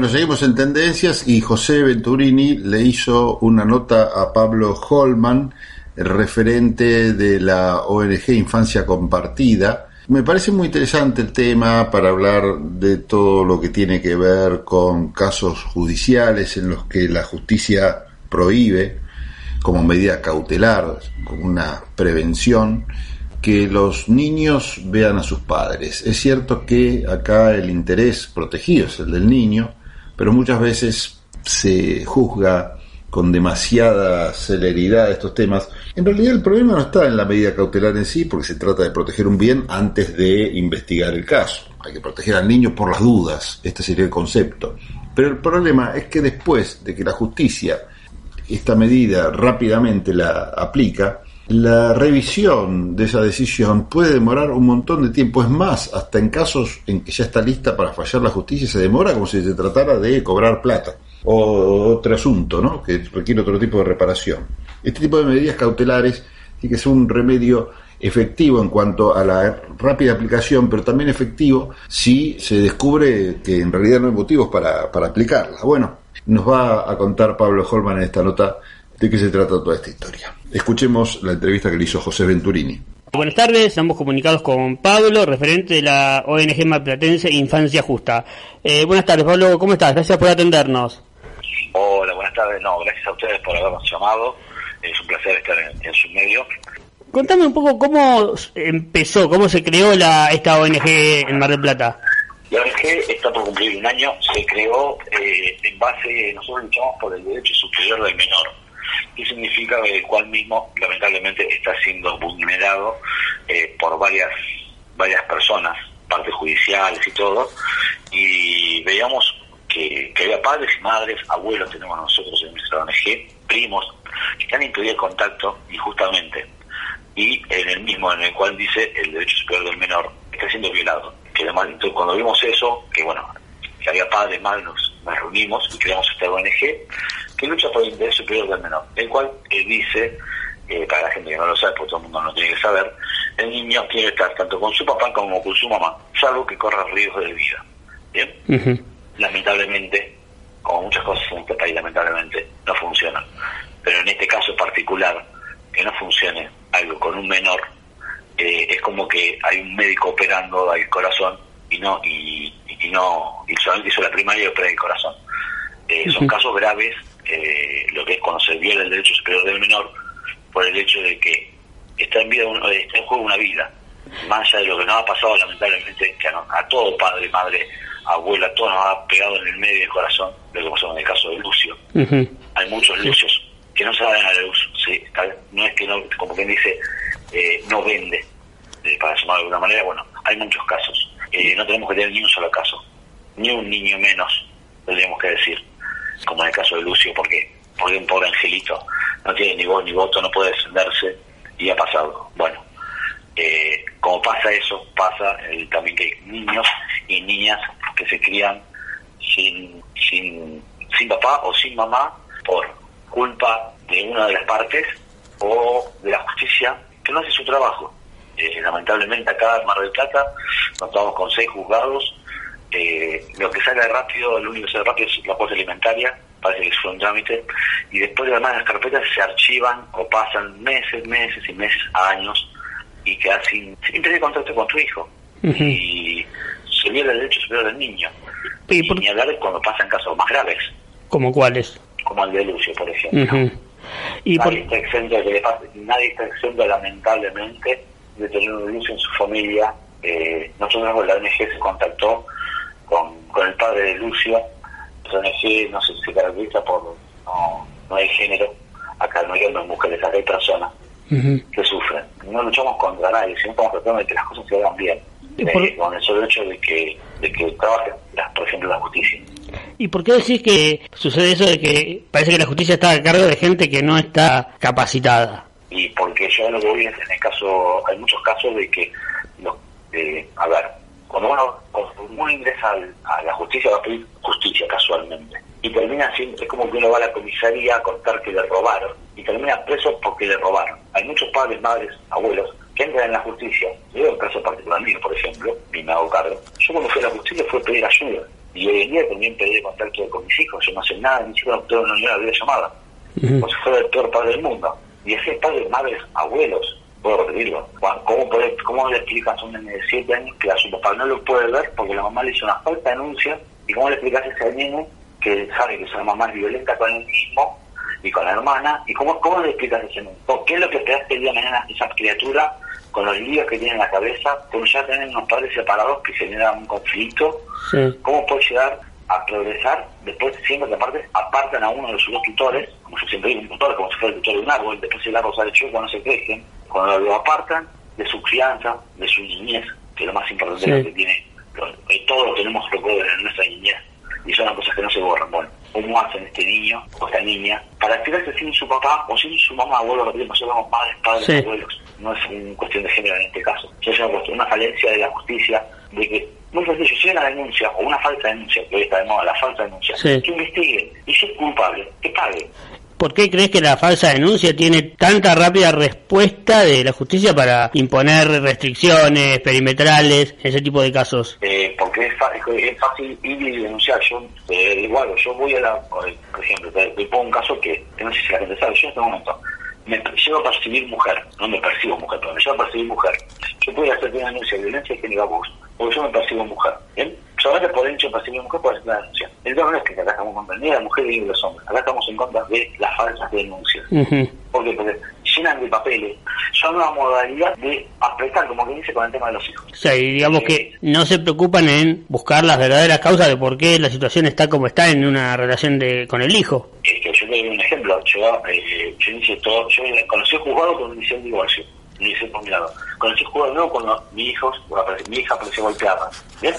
Bueno, seguimos en tendencias y José Venturini le hizo una nota a Pablo Holman, referente de la ONG Infancia Compartida. Me parece muy interesante el tema para hablar de todo lo que tiene que ver con casos judiciales en los que la justicia prohíbe como medida cautelar, como una prevención, que los niños vean a sus padres. Es cierto que acá el interés protegido es el del niño, pero muchas veces se juzga con demasiada celeridad estos temas. En realidad el problema no está en la medida cautelar en sí, porque se trata de proteger un bien antes de investigar el caso. Hay que proteger al niño por las dudas, este sería el concepto. Pero el problema es que después de que la justicia esta medida rápidamente la aplica, la revisión de esa decisión puede demorar un montón de tiempo. Es más, hasta en casos en que ya está lista para fallar la justicia, se demora como si se tratara de cobrar plata. O otro asunto, ¿no? Que requiere otro tipo de reparación. Este tipo de medidas cautelares tiene que ser un remedio efectivo en cuanto a la rápida aplicación, pero también efectivo si se descubre que en realidad no hay motivos para, para aplicarla. Bueno, nos va a contar Pablo Holman en esta nota de qué se trata toda esta historia. Escuchemos la entrevista que le hizo José Venturini. Buenas tardes, estamos comunicados con Pablo, referente de la ONG Malplatense Infancia Justa. Eh, buenas tardes, Pablo, ¿cómo estás? Gracias por atendernos. Hola, buenas tardes. No, gracias a ustedes por habernos llamado. Es un placer estar en, su medio. Contame un poco cómo empezó, cómo se creó la, esta ONG en Mar del Plata. La ONG está por cumplir un año, se creó eh, en base, nosotros luchamos por el derecho superior del menor y significa el cual mismo lamentablemente está siendo vulnerado eh, por varias varias personas, partes judiciales y todo, y veíamos que, había padres y madres, abuelos tenemos nosotros en nuestra ONG, primos, que están impedido el contacto injustamente, y en el mismo en el cual dice el derecho superior del menor está siendo violado. Que además, entonces, cuando vimos eso, que bueno, que había padres, madres, nos, nos reunimos y creamos esta ONG, que lucha por el interés superior del menor, el cual eh, dice, eh, para la gente que no lo sabe, porque todo el mundo no tiene que saber, el niño tiene que estar tanto con su papá como con su mamá, salvo que corra riesgo de vida. ¿Bien? Lamentablemente, como muchas cosas en este país, lamentablemente, no funcionan. Pero en este caso particular, que no funcione algo con un menor, eh, es como que hay un médico operando al corazón y no y, no y solamente hizo la primaria y opera el corazón. Son casos graves eh, lo que es cuando se viola el derecho superior del menor por el hecho de que está en, vida está en juego una vida. Más allá de lo que nos ha pasado, lamentablemente, que a, todo padre, madre, abuela, todo nos ha pegado en el medio del corazón, lo que pasó en el caso de Lucio. Hay muchos Lucios que no se dan a la luz. ¿sí? No es que, no, como quien dice, eh, no vende, eh, para llamarlo de alguna manera. Bueno, hay muchos casos. no tenemos que tener ni un solo caso, ni un niño menos, tendríamos que decir caso de Lucio, porque, porque un pobre angelito no tiene ni voz ni voto, no puede defenderse y ha pasado. Bueno, eh, como pasa eso, pasa también que hay niños y niñas que se crían sin, sin, sin papá o sin mamá por culpa de una de las partes o de la justicia que no hace su trabajo. Eh, lamentablemente acá en Mar del Plata contamos con seis juzgados eh, lo que sale rápido, lo único que sale rápido es la cuota alimentaria, parece que es un trámite, y después además las carpetas se archivan o pasan meses, meses y meses, años, y quedas sin, sin tener contacto con tu hijo. Y se viene el derecho superior del niño. Y, ni hablar cuando pasan casos más graves. ¿Como cuáles? Como el de Lucio, por ejemplo. ¿Y nadie, está exento de nadie está exento, lamentablemente, de tener un Lucio en su familia. Eh, nosotros, la ONG se contactó con, con el padre de Lucio. ONG no si se caracteriza por no, no hay género, acá no hay hombres, mujeres, acá hay personas que sufren. No luchamos contra nadie, sino estamos tratando de que las cosas se hagan bien. Eh, con el solo hecho de que, de que trabajen, las, por ejemplo, la justicia. ¿Y por qué decís que sucede eso de que parece que la justicia está a cargo de gente que no está capacitada? Y porque yo lo que vi en el caso, hay muchos casos de que, los, eh, a ver, cuando uno, uno ingresa a la justicia va a pedir justicia casualmente y termina siendo, es como que uno va a la comisaría a contar que le robaron y termina preso porque le robaron. Hay muchos padres, madres, abuelos que entran en la justicia. Yo en un caso particular mío, por ejemplo, y me hago cargo. Yo cuando fui a la justicia fue a pedir ayuda. Y hoy en día también pedí contacto con mis hijos, yo no sé nada, hijos no tengo una videollamada, como si fuera el peor padre del mundo. Y ese padre, madres, abuelos, puedo repetirlo. ¿Cómo, puede, ¿Cómo le explicas a un nene de 7 años que a su papá no lo puede ver porque la mamá le hizo una falta de denuncia? ¿Y cómo le explicas a ese nene que sabe que su mamá es violenta con él mismo y con la hermana? ¿Y cómo, cómo le explicas a ese nene? ¿Qué es lo que esperas que el día de mañana esa criatura con los líos que tiene en la cabeza, como ya tienen unos padres separados que generan un conflicto? ¿Cómo puede llegar a progresar después siempre que aparte apartan a uno de sus dos tutores, como yo siempre digo, un tutor, como si fuera el tutor de un árbol, después el árbol sale chueco, no se crecen, cuando lo apartan de su crianza, de su niñez, que es lo más importante que tiene, todos lo tenemos recuerdos en nuestra niñez, y son las cosas que no se borran. Bueno, ¿cómo hacen este niño o esta niña para quedarse sin su papá o sin su mamá, abuelo, lo que nosotros somos padres, padres, abuelos? No es una cuestión de género en este caso, es una, cuestión, una falencia de la justicia, de que muy sencillo, si hay una denuncia o una falsa denuncia, que hoy está de moda la falsa denuncia, que investigue y si es culpable, que pague. ¿Por qué crees que la falsa denuncia tiene tanta rápida respuesta de la justicia para imponer restricciones perimetrales, ese tipo de casos? Eh, porque es, fácil ir y denunciar. Yo, eh, igual, yo voy a la, por ejemplo, te, pongo un caso que, no sé si la gente sabe, yo en este momento me llevo a percibir mujer, no me percibo mujer, pero me llevo a percibir mujer. Yo puedo hacer una denuncia de violencia género a vos, porque yo me percibo mujer. ¿bien? solamente por el hecho de percibir mujer puede hacer una. El tema no es que acá estamos contra ni la mujer ni los hombres, acá estamos en contra de las falsas denuncias. ¿Por qué? Porque llenan de papeles, son una modalidad de apretar, como que dice, con el tema de los hijos. O sea, y digamos que eh, no se preocupan en buscar las verdaderas causas de por qué la situación está como está en una relación de con el hijo. Es que yo te doy un ejemplo, yo, eh, yo hice todo, yo conocí a juzgado con un de divorcio ni hice por mi lado. Conocí juzgado nuevo cuando mi hijo, mi hija apareció golpeada. ¿Bien?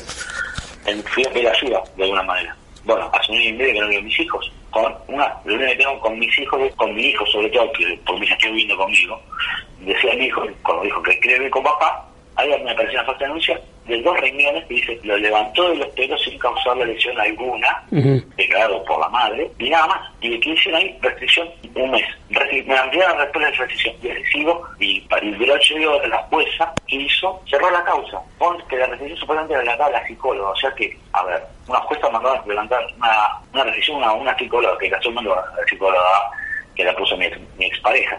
fui a pedir ayuda de alguna manera. Bueno, hace un año y medio que no veo mis hijos. Con una, lo único que tengo con mis hijos, con mi hijo sobre todo, que por mi hija estoy viviendo conmigo, decía mi hijo, cuando dijo que quiere ver con papá, ahí me apareció una falta denuncia de dos riñones que dice lo levantó de los pelos sin causarle lesión alguna, declarado por la madre, y nada más. Y que hicieron ahí restricción un mes. Me ampliaron después de la restricción y recibo, y para el derecho de la jueza hizo, cerró la causa. Porque la restricción supuestamente la la psicóloga. O sea que, a ver, una jueza mandó a levantar una, una restricción a una psicóloga que a la psicóloga que la puso mi, mi expareja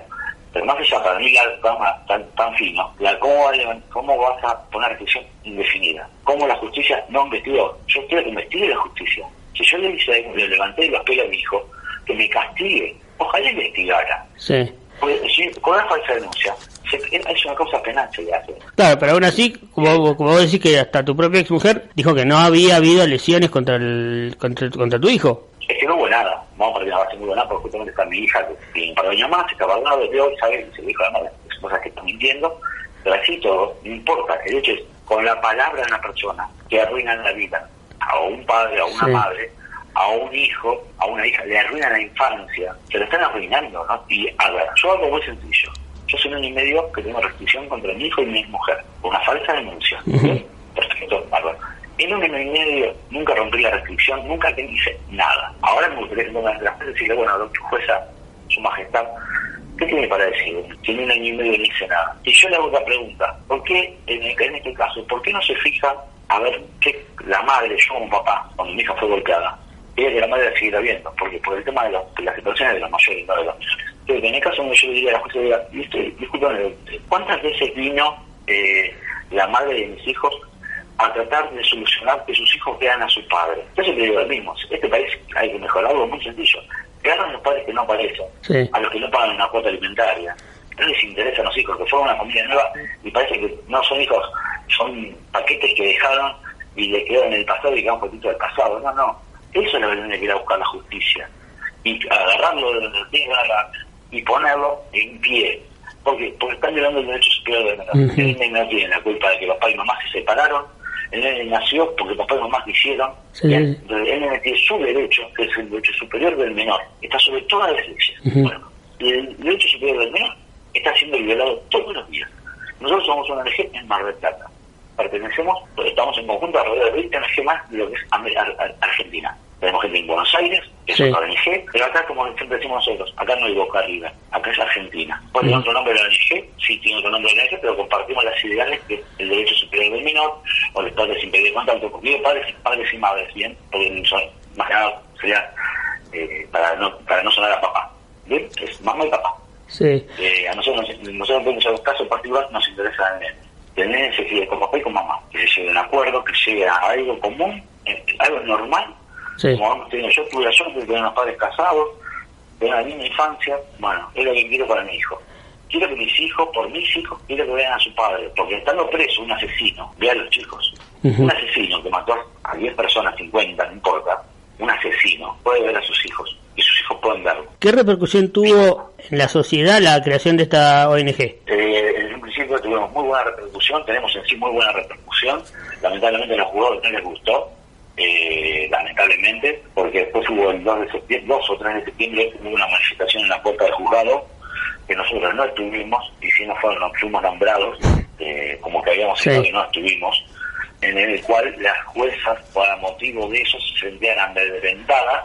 pero más allá, para mí la tan, tan fino, la, ¿cómo, ¿cómo vas a poner restricción indefinida? ¿Cómo la justicia no investigó? Yo quiero que investigue la justicia. Si yo le, hice, le levanté los pelos a mi hijo, que me castigue, ojalá investigara. Sí. con una falsa denuncia, es una cosa penal se le hace. Claro, pero aún así, como, como vos decís que hasta tu propia exmujer dijo que no había habido lesiones contra, el, contra, contra tu hijo. Es que no hubo nada, vamos a partir de la base muy buena, porque justamente está mi hija, que tiene un par de años más, se acaba de lado de hoy, ¿sabes? Se dijo, además, es cosas que están mintiendo, pero así todo, no importa, el hecho es, con la palabra de una persona que arruinan la vida a un padre, a una madre, a un hijo, a una hija, le arruinan la infancia, se lo están arruinando, ¿no? Y a ver, yo algo muy sencillo, yo soy un año y medio que tengo restricción contra mi hijo y mi mujer, una falsa denuncia. Perfecto, bárbaro. En un año y medio nunca rompí la restricción, nunca hice nada. Ahora me gustaría que las cosas y decirle, bueno, jueza, su majestad, ¿qué tiene para decir? Que en un año y medio no hice nada. Y yo le hago otra pregunta, ¿por qué en, este caso, por qué no se fija a ver qué la madre, yo como papá, cuando mi hija fue golpeada, ella que la madre la seguirá viendo, porque por el tema de, las situaciones de los mayores, no de los menores. En el caso donde yo diría a la jueza, disculpen, ¿cuántas veces vino eh, la madre de mis hijos a tratar de solucionar que sus hijos vean a su padre. Entonces te digo lo mismo, este país hay que mejorarlo muy sencillo. Vean a los padres que no aparecen, a los que no pagan una cuota alimentaria. No les interesan los hijos, que fueron una familia nueva y parece que no son hijos, son paquetes que dejaron y le quedaron en el pasado y quedan un poquito del pasado. No, no. Eso es lo que tiene que ir a buscar la justicia. Y agarrarlo de y ponerlo en pie. Porque, porque están violando el derecho superior de la menor. no tiene la culpa de que papá y mamá se separaron el nene nació porque papá y mamá quisieron, sí. el nene tiene su derecho, que es el derecho superior del menor, está sobre toda la iglesia. Bueno, el derecho superior del menor está siendo violado todos los días. Nosotros somos una ONG en Mar del Plata. Pertenecemos, estamos en conjunto alrededor de 20 ONG más de lo que es Argentina. Tenemos gente en Buenos Aires, que Sí. es otra ONG, pero acá, como siempre decimos nosotros, acá no hay Boca River, acá es Argentina. Puede tener Mm. otro nombre de la ONG, sí tiene otro nombre de la ONG, pero compartimos las ideales que el derecho superior del menor, o los padres sin pedir contacto, digo padres, padres y madres, ¿bien? Porque son, más que nada sería eh, para, no, para no sonar a papá, ¿bien? Es mamá y papá. Sí. Eh, a nosotros, nos- nosotros en los casos particulares nos interesa el nene. Se quiere con papá y con mamá, que se llegue a un acuerdo, que llegue a algo común, eh, algo normal. Sí. Como vamos teniendo, yo tuve la suerte de tener unos padres casados, de una linda infancia, bueno, es lo que quiero para mi hijo. Quiero que mis hijos, por mis hijos, quiero que vean a su padre, porque estando preso un asesino, vean a los chicos, un asesino que mató a 10 personas, 50, no importa, un asesino puede ver a sus hijos, y sus hijos pueden verlo. ¿Qué repercusión tuvo en la sociedad la creación de esta ONG? Eh, en un principio tuvimos muy buena repercusión, tenemos en sí muy buena repercusión. Lamentablemente a los jugadores no les gustó, eh, lamentablemente, porque después hubo el 2 de septiembre, 2 o 3 de septiembre, hubo una manifestación en la puerta del juzgado que nosotros no estuvimos y si no fueron, nos fuimos nombrados eh, como que habíamos Sí. sido y no estuvimos, en el cual las juezas, por motivo de eso, se sentían amedrentadas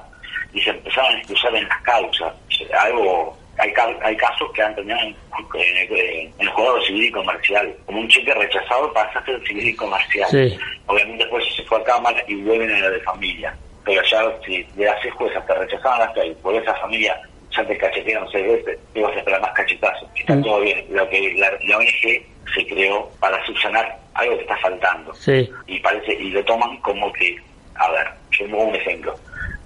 y se empezaban a excusar en las causas. O sea, algo hay, hay casos que han terminado en, en- en el juzgado civil y comercial. Como un cheque rechazado pasa a ser civil y comercial. Sí. Obviamente después se fue a cámara y vuelven a la de familia. Pero ya si de las seis juezas te rechazaban las seis, por esa familia ya te cachetearon seis veces, y vas a esperar más cachetazos. Está Mm. todo bien. Lo que la, la ONG se creó para subsanar algo que está faltando Sí. y parece y lo toman como que a ver yo pongo un ejemplo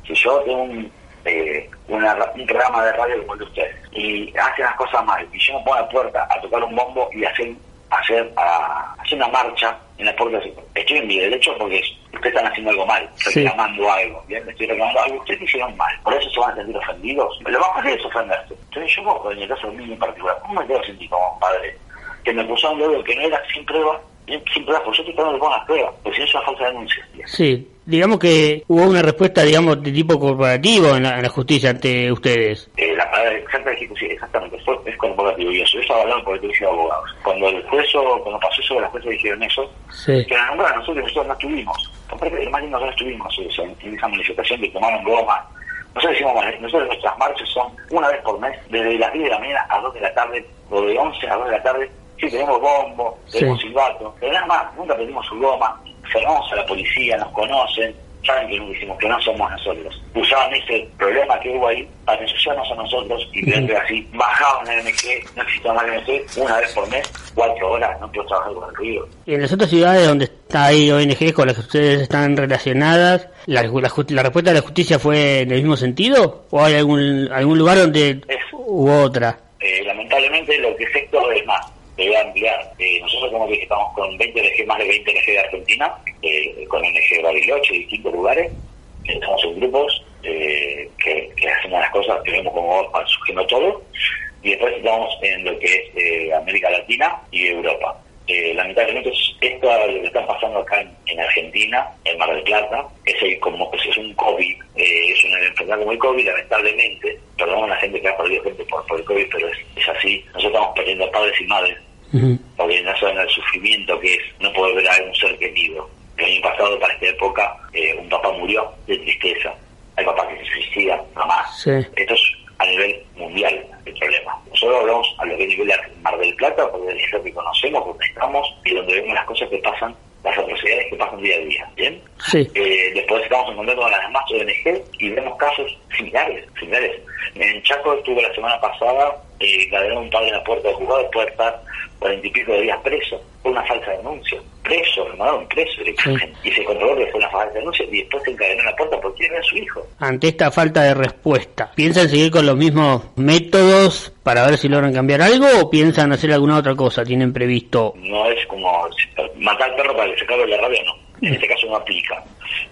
si yo tengo un, eh, una ra- un programa de radio como el de ustedes. Y hacen las cosas mal. Y yo me pongo a la puerta a tocar un bombo y hacer hacer a, hacer una marcha en la puerta estoy en mi derecho porque ustedes están haciendo algo mal. Sí. reclamando algo bien estoy reclamando algo. Ustedes hicieron mal. Por eso se van a sentir ofendidos lo más fácil es ofenderse. Entonces yo como en el caso mío en particular ¿cómo me tengo que sentir como padre que me acusaron de algo que no era sin prueba, sin prueba, porque yo estoy tratando de poner las pruebas, porque si no es una falsa denuncia. Sí. Digamos que hubo una respuesta, digamos, de tipo corporativo en la, en la justicia ante ustedes. Eh, la palabra exacta exactamente, fue, es corporativo y eso. Yo estaba hablando por el colegio de abogados. Cuando el juez, cuando pasó eso, las jueces dijeron eso, Sí. que la nombraron nosotros, nosotros no estuvimos. Aparte, el más lindo que no estuvimos o sea, en esa manifestación que tomaron goma. Nosotros decimos, bueno, nosotros nuestras marchas son una vez por mes, desde las 10 de la mañana a 2 de la tarde, o de 11 a 2 de la tarde. Sí, tenemos bombo, tenemos Sí. silbato, pero nada más, nunca pedimos su goma, llamamos a la policía, nos conocen, saben que no hicimos, que no somos nosotros. Usaban ese problema que hubo ahí para ensuciarnos a nosotros y creer que así bajaban el MG, no existía más MG, una vez por mes, cuatro horas, no puedo trabajar con el ruido. Y en las otras ciudades donde está ahí ONG con las que ustedes están relacionadas, ¿la, la la respuesta de la justicia fue en el mismo sentido? ¿O hay algún, algún lugar donde Es- hubo otra? Eh, lamentablemente lo que sé todo es más. Te voy a ampliar. Eh, nosotros como estamos con 20 ONG, más de 20 ONG de Argentina, eh, con ONG Bariloche y distintos lugares. Estamos en grupos eh, que, que hacemos las cosas que vemos como van surgiendo todo. Y después estamos en lo que es eh, América Latina y Europa. Eh, lamentablemente esto lo que está pasando acá en, en Argentina, en Mar del Plata, es el, como es, es un COVID, eh, es una enfermedad como el COVID, lamentablemente, perdón a la gente que ha perdido gente por, por el COVID, pero es, es así, nosotros estamos perdiendo a padres y madres, Ujú. porque no saben el sufrimiento que es no poder ver a un ser querido. El año pasado, para esta época, eh, un papá murió de tristeza, hay papás que se suicidan, mamás. Sí. Esto es a nivel mundial el problema. Nosotros hablamos a lo que nivel de Mar del Plata, porque es lo que conocemos, porque estamos y donde vemos las cosas que pasan, las atrocidades que pasan día a día. ¿Bien? Sí. Eh, después estamos encontrando con las demás ONG y vemos casos similares, similares. En Chaco estuve la semana pasada, eh, un padre en la puerta del juzgado después de estar cuarenta y pico de días preso por una falsa denuncia. Preso, lo mandaron preso directamente. Y falsa denuncia y después se encadenó en la puerta porque quiere ver a su hijo. Ante esta falta de respuesta, ¿piensan seguir con los mismos métodos para ver si logran cambiar algo o piensan hacer alguna otra cosa? ¿Tienen previsto? no es como matar al perro para que se acabe la rabia, no. En este caso no aplica.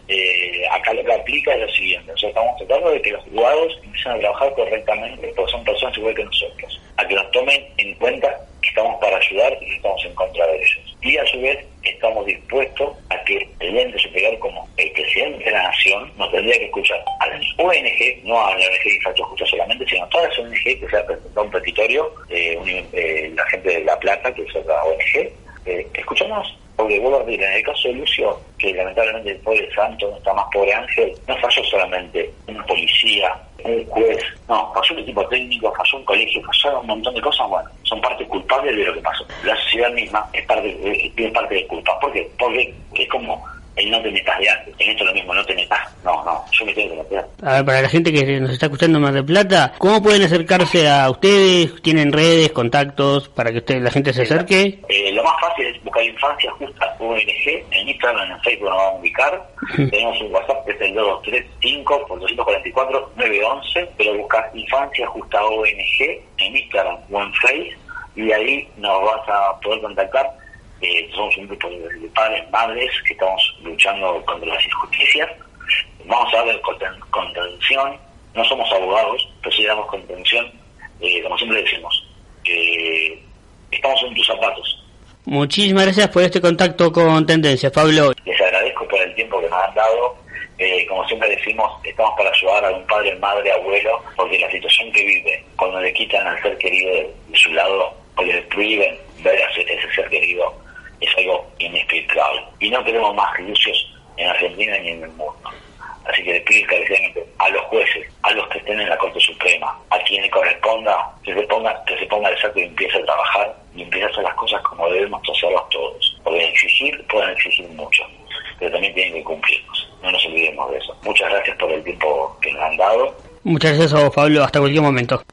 Eh, acá lo que aplica es lo siguiente. Nosotros estamos tratando de que los jugados empiecen a trabajar correctamente, porque son personas igual que nosotros. A que nos tomen en cuenta estamos para ayudar y estamos en contra de ellos. Y a su vez estamos dispuestos a que el ente superior como el presidente de la nación nos tendría que escuchar a las ONG, no a la ONG de Infancia Justa solamente, sino a todas las ONG que se ha presentado un petitorio, eh, un- eh, la gente de La Plata, que es otra ONG, eh, escuchamos Porque vuelvo a decir, en el caso de Lucio, que lamentablemente el pobre santo no está más pobre ángel, no falló solamente una policía, un juez, no, falló un equipo técnico, falló un colegio, falló un montón de cosas, bueno, son parte culpable de lo que pasó. La sociedad misma es parte, tiene parte de culpa. ¿Por qué? Porque es como el no te metas de antes. En esto lo mismo, no te metas. No, no, yo me tengo que meter. A ver, para la gente que nos está escuchando más de plata, ¿cómo pueden acercarse a ustedes? ¿Tienen redes, contactos para que usted, la gente se acerque? Eh, lo más fácil es Infancia Justa ONG. En Instagram, en Facebook nos vamos a ubicar. Tenemos un WhatsApp que es el 2235 por 244 911, pero buscar Infancia Justa ONG en Instagram o en Facebook y ahí nos vas a poder contactar eh, somos un grupo de, padres, madres que estamos luchando contra las injusticias. Vamos a dar contención, no somos abogados, pero sí damos contención, eh, como siempre decimos, eh, estamos en tus zapatos. Muchísimas gracias por este contacto con Tendencia, Pablo. Les agradezco por el tiempo que nos han dado. Eh, como siempre decimos, estamos para ayudar a un padre, madre, abuelo, porque la situación que vive, cuando le quitan al ser querido de, su lado o le prohíben ver a ese ser querido, es algo inexplicable. Y no queremos más lucios en Argentina ni en el mundo. Así que le pido encarecidamente a los jueces, a los que estén en la Corte Suprema, a quien le corresponda, que se ponga, que se ponga el saco y empiece a trabajar y empiece a hacer las cosas como debemos hacerlas todos. Porque exigir, pueden exigir mucho, pero también tienen que cumplirnos. No nos olvidemos de eso. Muchas gracias por el tiempo que nos han dado. Muchas gracias a vos, Pablo. Hasta cualquier momento.